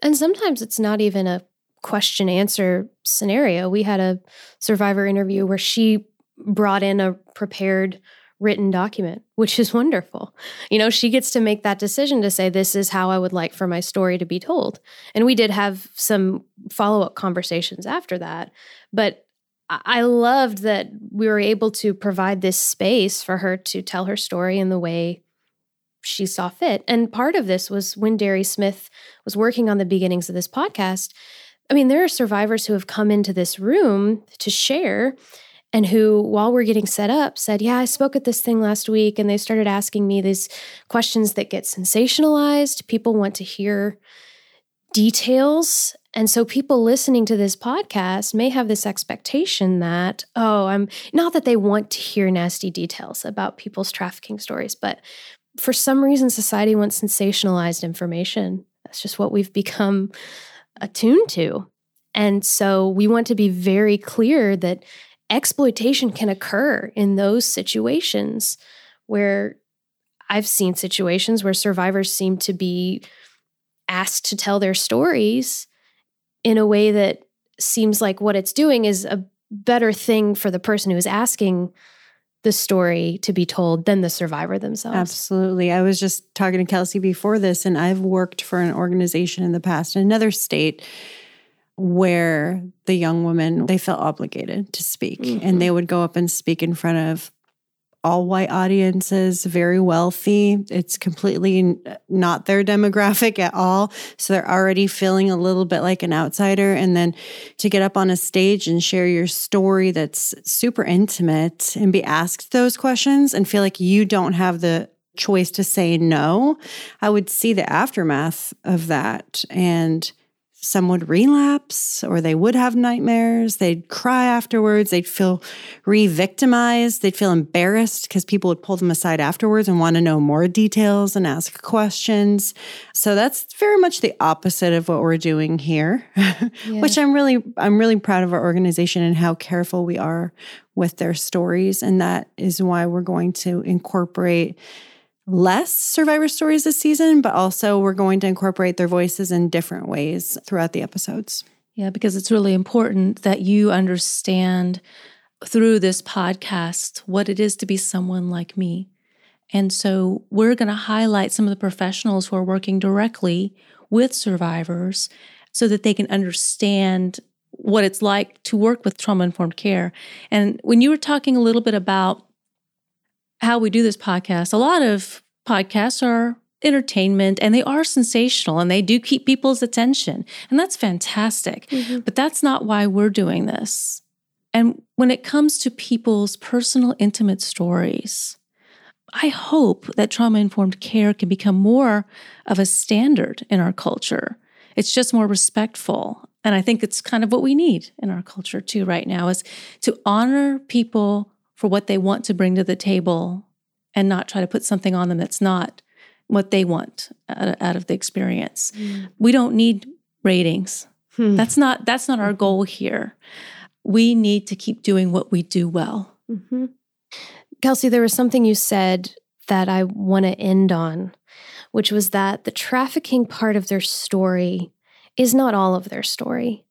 and sometimes it's not even a question answer scenario. We had a survivor interview where she brought in a prepared written document, which is wonderful. You know, she gets to make that decision to say, this is how I would like for my story to be told. And we did have some follow up conversations after that. But I loved that we were able to provide this space for her to tell her story in the way she saw fit. And part of this was when Derri Smith was working on the beginnings of this podcast. I mean, there are survivors who have come into this room to share and who, while we're getting set up, said, Yeah, I spoke at this thing last week. And they started asking me these questions that get sensationalized. People want to hear details. And so people listening to this podcast may have this expectation that, oh, I'm not that they want to hear nasty details about people's trafficking stories, but for some reason, society wants sensationalized information. That's just what we've become attuned to. And so we want to be very clear that exploitation can occur in those situations where I've seen situations where survivors seem to be asked to tell their stories in a way that seems like what it's doing is a better thing for the person who is asking the story to be told than the survivor themselves. Absolutely. I was just talking to Kelsey before this, and I've worked for an organization in the past in another state where the young women they felt obligated to speak mm-hmm. and they would go up and speak in front of all white audiences, very wealthy. It's completely not their demographic at all. So they're already feeling a little bit like an outsider. And then to get up on a stage and share your story that's super intimate and be asked those questions and feel like you don't have the choice to say no, I would see the aftermath of that. And some would relapse or they would have nightmares. They'd cry afterwards. They'd feel re victimized. They'd feel embarrassed because people would pull them aside afterwards and want to know more details and ask questions. So that's very much the opposite of what we're doing here, yeah. which I'm really, I'm really proud of our organization and how careful we are with their stories. And that is why we're going to incorporate less survivor stories this season, but also we're going to incorporate their voices in different ways throughout the episodes. Yeah, because it's really important that you understand through this podcast what it is to be someone like me. And so we're going to highlight some of the professionals who are working directly with survivors so that they can understand what it's like to work with trauma informed care. And when you were talking a little bit about how we do this podcast, a lot of podcasts are entertainment and they are sensational and they do keep people's attention. And that's fantastic. Mm-hmm. But that's not why we're doing this. And when it comes to people's personal, intimate stories, I hope that trauma informed care can become more of a standard in our culture. It's just more respectful. And I think it's kind of what we need in our culture too right now is to honor people for what they want to bring to the table and not try to put something on them that's not what they want out, out of the experience. Mm. We don't need ratings. Hmm. That's not that's not our goal here. We need to keep doing what we do well. Mm-hmm. Kelsey, there was something you said that I want to end on, which was that the trafficking part of their story is not all of their story.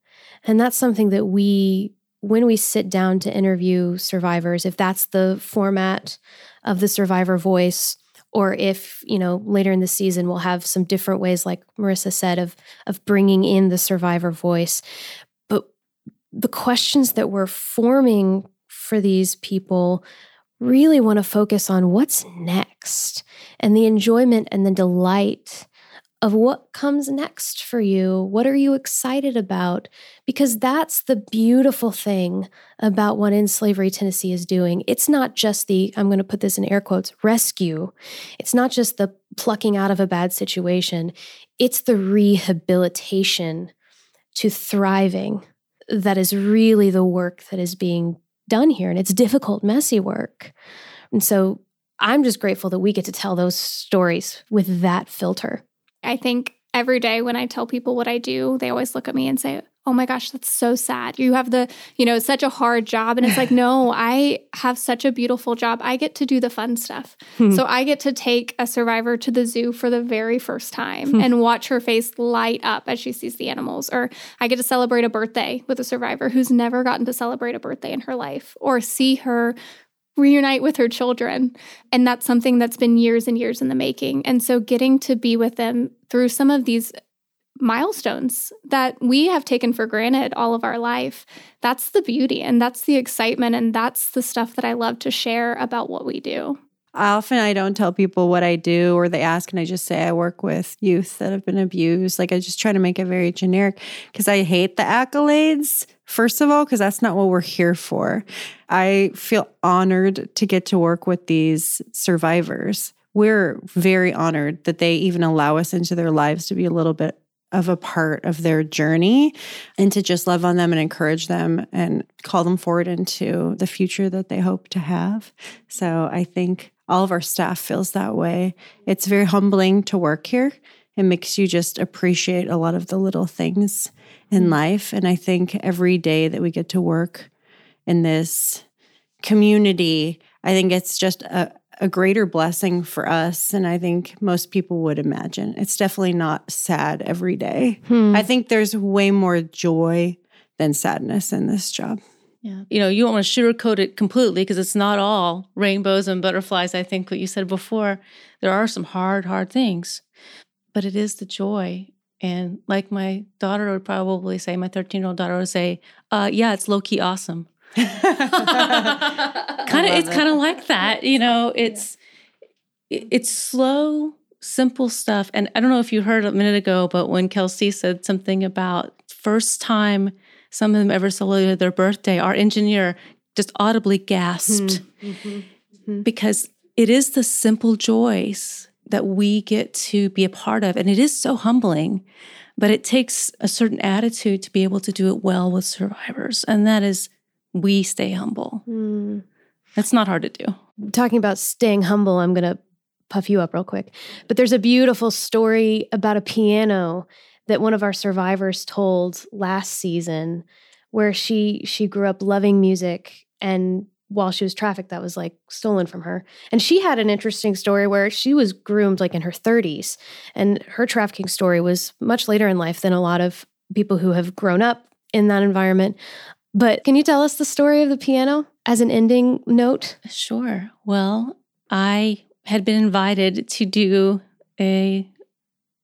And that's something that we, when we sit down to interview survivors, if that's the format of the survivor voice or if you know later in the season we'll have some different ways like marissa said of of bringing in the survivor voice but the questions that we're forming for these people really want to focus on what's next and the enjoyment and the delight of what comes next for you. What are you excited about? Because that's the beautiful thing about what End Slavery Tennessee is doing. It's not just the, I'm going to put this in air quotes, rescue. It's not just the plucking out of a bad situation, it's the rehabilitation to thriving that is really the work that is being done here. And it's difficult, messy work. And so I'm just grateful that we get to tell those stories with that filter. I think every day when I tell people what I do, they always look at me and say, Oh my gosh, that's so sad. You have the, you know, such a hard job. And it's like, no, I have such a beautiful job. I get to do the fun stuff. Hmm. So I get to take a survivor to the zoo for the very first time and watch her face light up as she sees the animals. Or I get to celebrate a birthday with a survivor who's never gotten to celebrate a birthday in her life or see her reunite with her children. And that's something that's been years and years in the making. And so getting to be with them through some of these milestones that we have taken for granted all of our life, that's the beauty and that's the excitement. And that's the stuff that I love to share about what we do. Often I don't tell people what I do or they ask and I just say I work with youth that have been abused. Like I just try to make it very generic because I hate the accolades, first of all, because that's not what we're here for. I feel honored to get to work with these survivors. We're very honored that they even allow us into their lives to be a little bit of a part of their journey and to just love on them and encourage them and call them forward into the future that they hope to have. So I think all of our staff feels that way. It's very humbling to work here. It makes you just appreciate a lot of the little things in mm-hmm. life. And I think every day that we get to work in this community, I think it's just a, a greater blessing for us than I think most people would imagine. It's definitely not sad every day. I think there's way more joy than sadness in this job. Yeah. You know, you don't want to sugarcoat it completely because it's not all rainbows and butterflies. I think what you said before, there are some hard, hard things, but it is the joy. And like my daughter would probably say, my 13 year old daughter would say, uh, yeah, it's low key awesome. kind of, it's kind of like that. You know, it's, it- it's slow, simple stuff. And I don't know if you heard a minute ago, but when Kelsey said something about first time some of them ever celebrated their birthday, our engineer just audibly gasped hmm. mm-hmm. because it is the simple joys that we get to be a part of. And it is so humbling, but it takes a certain attitude to be able to do it well with survivors. And that is, we stay humble. Hmm. That's not hard to do. talking about staying humble, I'm going to puff you up real quick. But there's a beautiful story about a piano that one of our survivors told last season where she she grew up loving music and while she was trafficked that was like stolen from her. And she had an interesting story where she was groomed like in her 30s and her trafficking story was much later in life than a lot of people who have grown up in that environment. But can you tell us the story of the piano as an ending note? Sure. Well, I had been invited to do a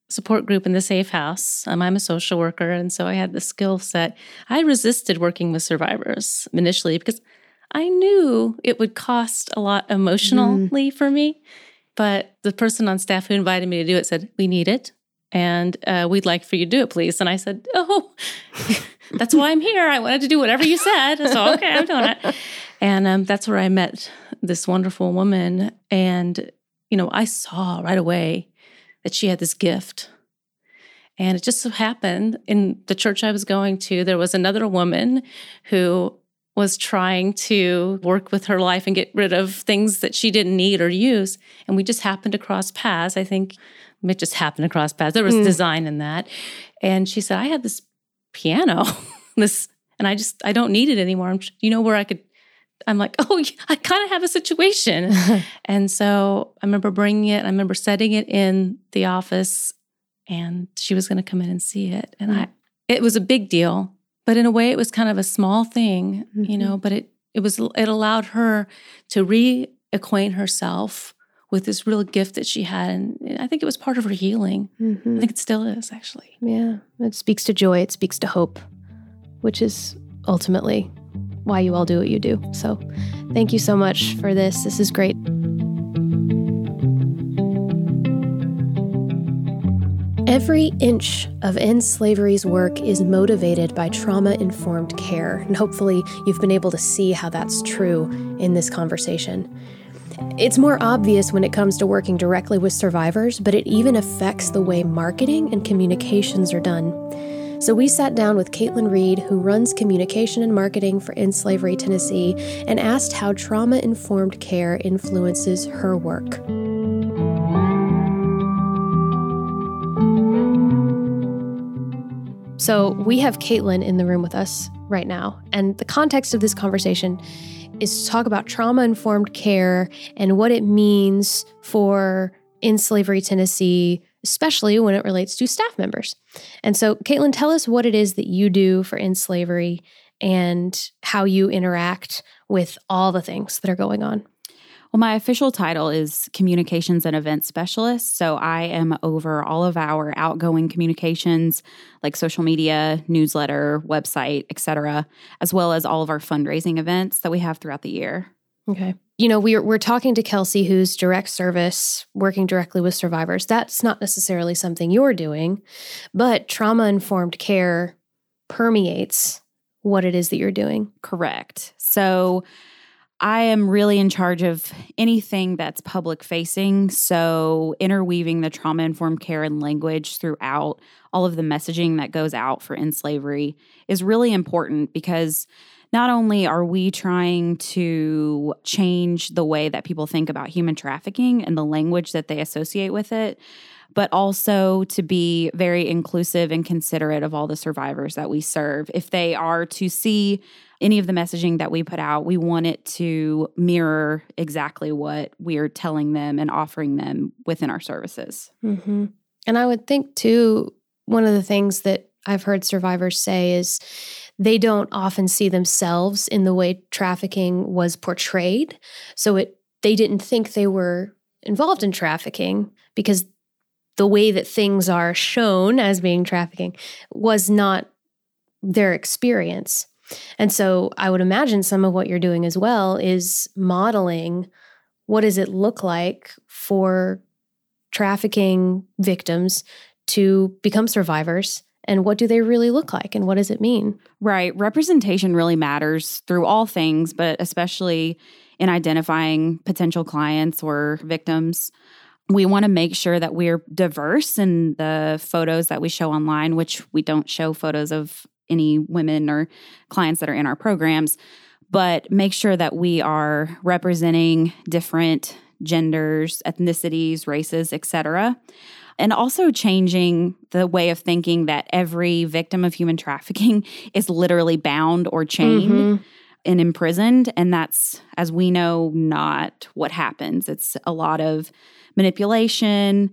support group in the safe house. Um, I'm a social worker, and so I had the skill set. I resisted working with survivors initially because I knew it would cost a lot emotionally for me. But the person on staff who invited me to do it said, We need it. And uh, we'd like for you to do it, please. And I said, Oh, that's why I'm here. I wanted to do whatever you said. So, okay, I'm doing it. And um, that's where I met this wonderful woman. And, you know, I saw right away that she had this gift. And it just so happened in the church I was going to, there was another woman who was trying to work with her life and get rid of things that she didn't need or use. And we just happened to cross paths. I think it just happened to cross paths. There was design in that. And she said, I had this piano, this, and I just, I don't need it anymore. I'm, you know where I could, I'm like, oh, I kind of have a situation. and so I remember bringing it, I remember setting it in the office and she was going to come in and see it. And I, it was a big deal, but in a way it was kind of a small thing, you mm-hmm. know, but it, it was, it allowed her to reacquaint herself with this real gift that she had. And I think it was part of her healing. Mm-hmm. I think it still is actually. Yeah, it speaks to joy, it speaks to hope, which is ultimately why you all do what you do. So, thank you so much for this. This is great. Every inch of End Slavery's work is motivated by trauma informed care, and hopefully you've been able to see how that's true in this conversation. It's more obvious when it comes to working directly with survivors, but it even affects the way marketing and communications are done. So we sat down with Caitlin Reed, who runs communication and marketing for End Slavery Tennessee, and asked how trauma informed care influences her work. So we have Caitlin in the room with us right now. And the context of this conversation is to talk about trauma informed care and what it means for End Slavery Tennessee, especially when it relates to staff members. And so, Caitlin, tell us what it is that you do for End Slavery and how you interact with all the things that are going on. Well, my official title is Communications and Events Specialist. So I am over all of our outgoing communications like social media, newsletter, website, etc., as well as all of our fundraising events that we have throughout the year. Okay. You know, we're we're talking to Kelsey who's direct service, working directly with survivors. That's not necessarily something you're doing, but trauma-informed care permeates what it is that you're doing. Correct. So I am really in charge of anything that's public facing. So, interweaving the trauma informed care and language throughout all of the messaging that goes out for end slavery is really important because not only are we trying to change the way that people think about human trafficking and the language that they associate with it, but also to be very inclusive and considerate of all the survivors that we serve. If they are to see any of the messaging that we put out, we want it to mirror exactly what we're telling them and offering them within our services. Mm-hmm. And I would think, too, one of the things that I've heard survivors say is they don't often see themselves in the way trafficking was portrayed. So it they didn't think they were involved in trafficking because the way that things are shown as being trafficking was not their experience. And so I would imagine some of what you're doing as well is modeling what does it look like for trafficking victims to become survivors and what do they really look like and what does it mean? Right. Representation really matters through all things, but especially in identifying potential clients or victims. We want to make sure that we're diverse in the photos that we show online, which we don't show photos of any women or clients that are in our programs, but make sure that we are representing different genders, ethnicities, races, etc. And also changing the way of thinking that every victim of human trafficking is literally bound or chained mm-hmm. and imprisoned. And that's, as we know, not what happens. It's a lot of manipulation,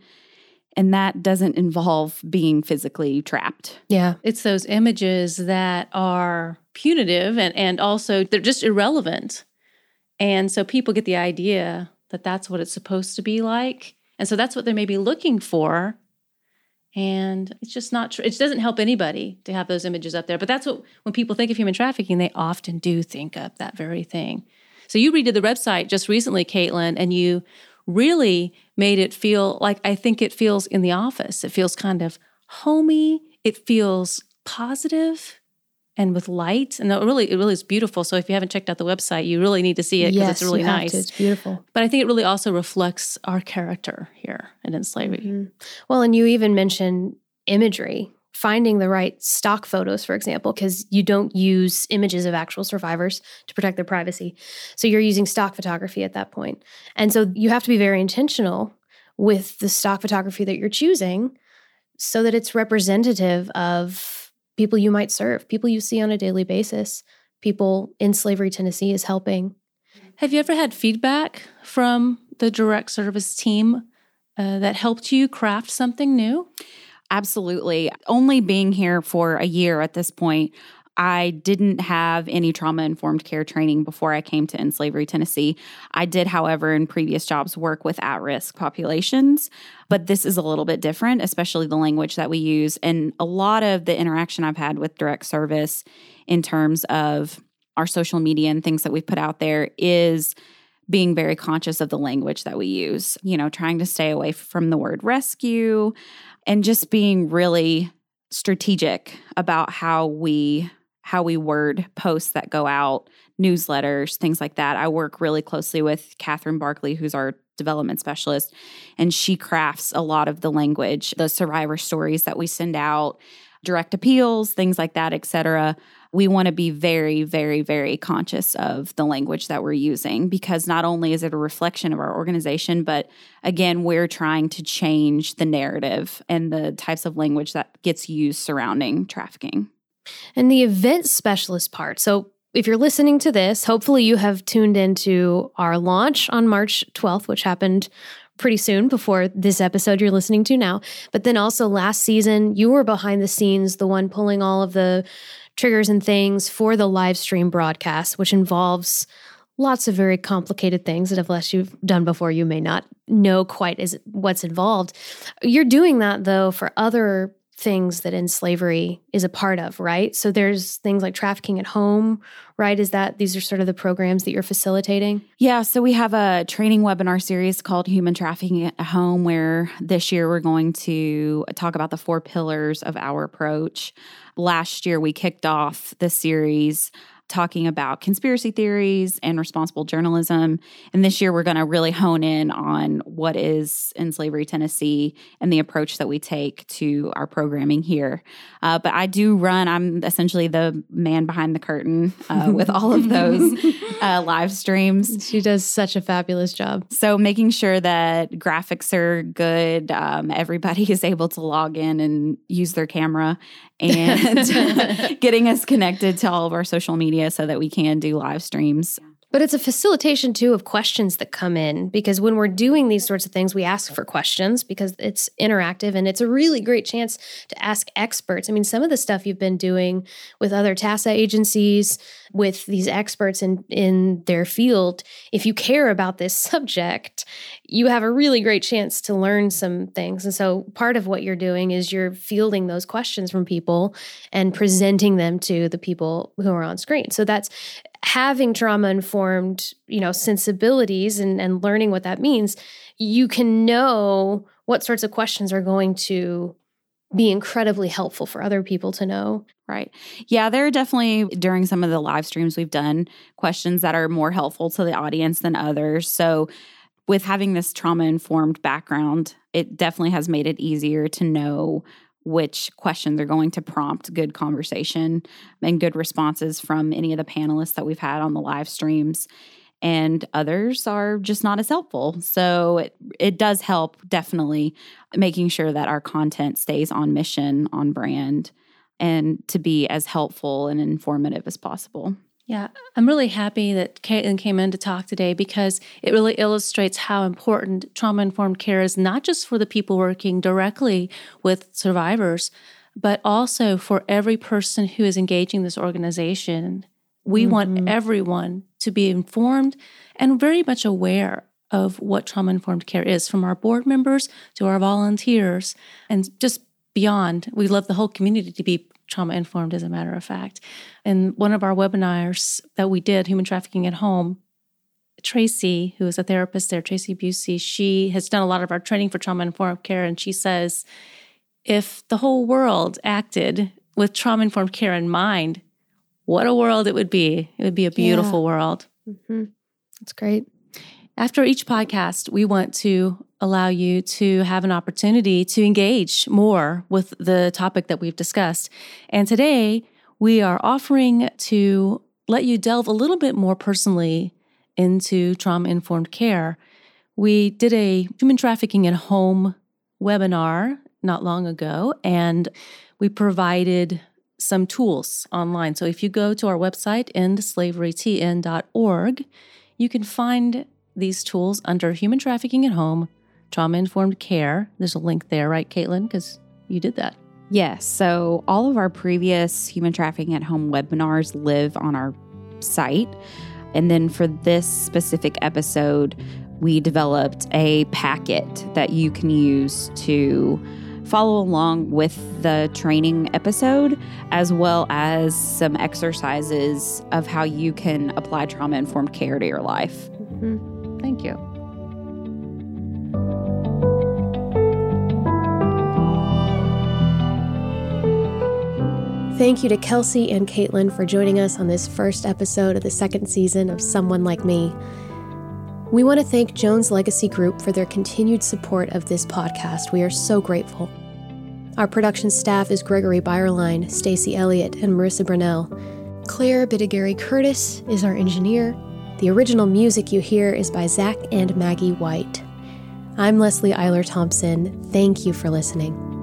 and that doesn't involve being physically trapped. Yeah. It's those images that are punitive and, and also they're just irrelevant. And so people get the idea that that's what it's supposed to be like. And so that's what they may be looking for. And it's just not true. It doesn't help anybody to have those images up there. But that's what, when people think of human trafficking, they often do think of that very thing. So you redid the website just recently, Caitlin, and you really made it feel like I think it feels in the office. It feels kind of homey. It feels positive and with light. And it really, it really is beautiful. So if you haven't checked out the website, you really need to see it because yes, it's really nice. It's beautiful. But I think it really also reflects our character here in End Slavery. Mm-hmm. Well, and you even mentioned imagery finding the right stock photos, for example, because you don't use images of actual survivors to protect their privacy. So you're using stock photography at that point. And so you have to be very intentional with the stock photography that you're choosing so that it's representative of people you might serve, people you see on a daily basis, people End Slavery Tennessee is helping. Have you ever had feedback from the direct service team uh, that helped you craft something new? Absolutely. Only being here for a year at this point, I didn't have any trauma informed care training before I came to End Slavery Tennessee. I did, however, in previous jobs work with at risk populations, but this is a little bit different, especially the language that we use. And a lot of the interaction I've had with direct service in terms of our social media and things that we've put out there is being very conscious of the language that we use, you know, trying to stay away from the word rescue and just being really strategic about how we how we word posts that go out, newsletters, things like that. I work really closely with Catherine Barkley, who's our development specialist, and she crafts a lot of the language, the survivor stories that we send out, direct appeals, things like that, et cetera we want to be very, very, very conscious of the language that we're using because not only is it a reflection of our organization, but again, we're trying to change the narrative and the types of language that gets used surrounding trafficking. And the event specialist part. So, if you're listening to this, hopefully you have tuned into our launch on March 12th, which happened pretty soon before this episode you're listening to now. But then also last season, you were behind the scenes, the one pulling all of the triggers and things for the live stream broadcast, which involves lots of very complicated things that unless you've done before, you may not know quite as what's involved. You're doing that though for other things that End Slavery is a part of, right? So there's things like trafficking at home, right? Is that these are sort of the programs that you're facilitating? Yeah, so we have a training webinar series called Human Trafficking at Home where this year we're going to talk about the four pillars of our approach. Last year we kicked off the series talking about conspiracy theories and responsible journalism. And this year, we're going to really hone in on what is End Slavery Tennessee and the approach that we take to our programming here. Uh, but I do run, I'm essentially the man behind the curtain uh, with all of those uh, live streams. She does such a fabulous job. So, making sure that graphics are good, um, everybody is able to log in and use their camera, and getting us connected to all of our social media so that we can do live streams. But it's a facilitation too of questions that come in because when we're doing these sorts of things, we ask for questions because it's interactive and it's a really great chance to ask experts. I mean, some of the stuff you've been doing with other TASA agencies, with these experts in, in their field, if you care about this subject, you have a really great chance to learn some things. And so part of what you're doing is you're fielding those questions from people and presenting them to the people who are on screen. So that's having trauma informed, you know, sensibilities and, and learning what that means, you can know what sorts of questions are going to be incredibly helpful for other people to know. Right. Yeah, there are definitely during some of the live streams we've done questions that are more helpful to the audience than others. So, with having this trauma informed background, it definitely has made it easier to know which questions are going to prompt good conversation and good responses from any of the panelists that we've had on the live streams and others are just not as helpful. So it, it does help definitely making sure that our content stays on mission, on brand, and to be as helpful and informative as possible. Yeah, I'm really happy that Caitlin came in to talk today because it really illustrates how important trauma informed care is, not just for the people working directly with survivors, but also for every person who is engaging this organization. We mm-hmm. want everyone to be informed and very much aware of what trauma informed care is, from our board members to our volunteers and just beyond. We love the whole community to be trauma informed, as a matter of fact. In one of our webinars that we did, Human Trafficking at Home, Tracy, who is a therapist there, Tracy Busey, she has done a lot of our training for trauma informed care. And she says, if the whole world acted with trauma informed care in mind, what a world it would be. It would be a beautiful yeah. world. Mm-hmm. That's great. After each podcast, we want to allow you to have an opportunity to engage more with the topic that we've discussed. And today, we are offering to let you delve a little bit more personally into trauma informed care. We did a human trafficking at home webinar not long ago, and we provided some tools online. So if you go to our website, endslaverytn.org, you can find these tools under Human Trafficking at Home, Trauma Informed Care. There's a link there, right, Caitlin? Because you did that. Yes. So all of our previous Human Trafficking at Home webinars live on our site. And then for this specific episode, we developed a packet that you can use to follow along with the training episode, as well as some exercises of how you can apply trauma informed care to your life. Mm-hmm. Thank you. Thank you to Kelsey and Caitlin for joining us on this first episode of the second season of Someone Like Me. We want to thank Jones Legacy Group for their continued support of this podcast. We are so grateful. Our production staff is Gregory Byerline, Stacy Elliott, and Marissa Brunell. Claire Bidigary Curtis is our engineer. The original music you hear is by Zach and Maggie White. I'm Leslie Eiler Thompson. Thank you for listening.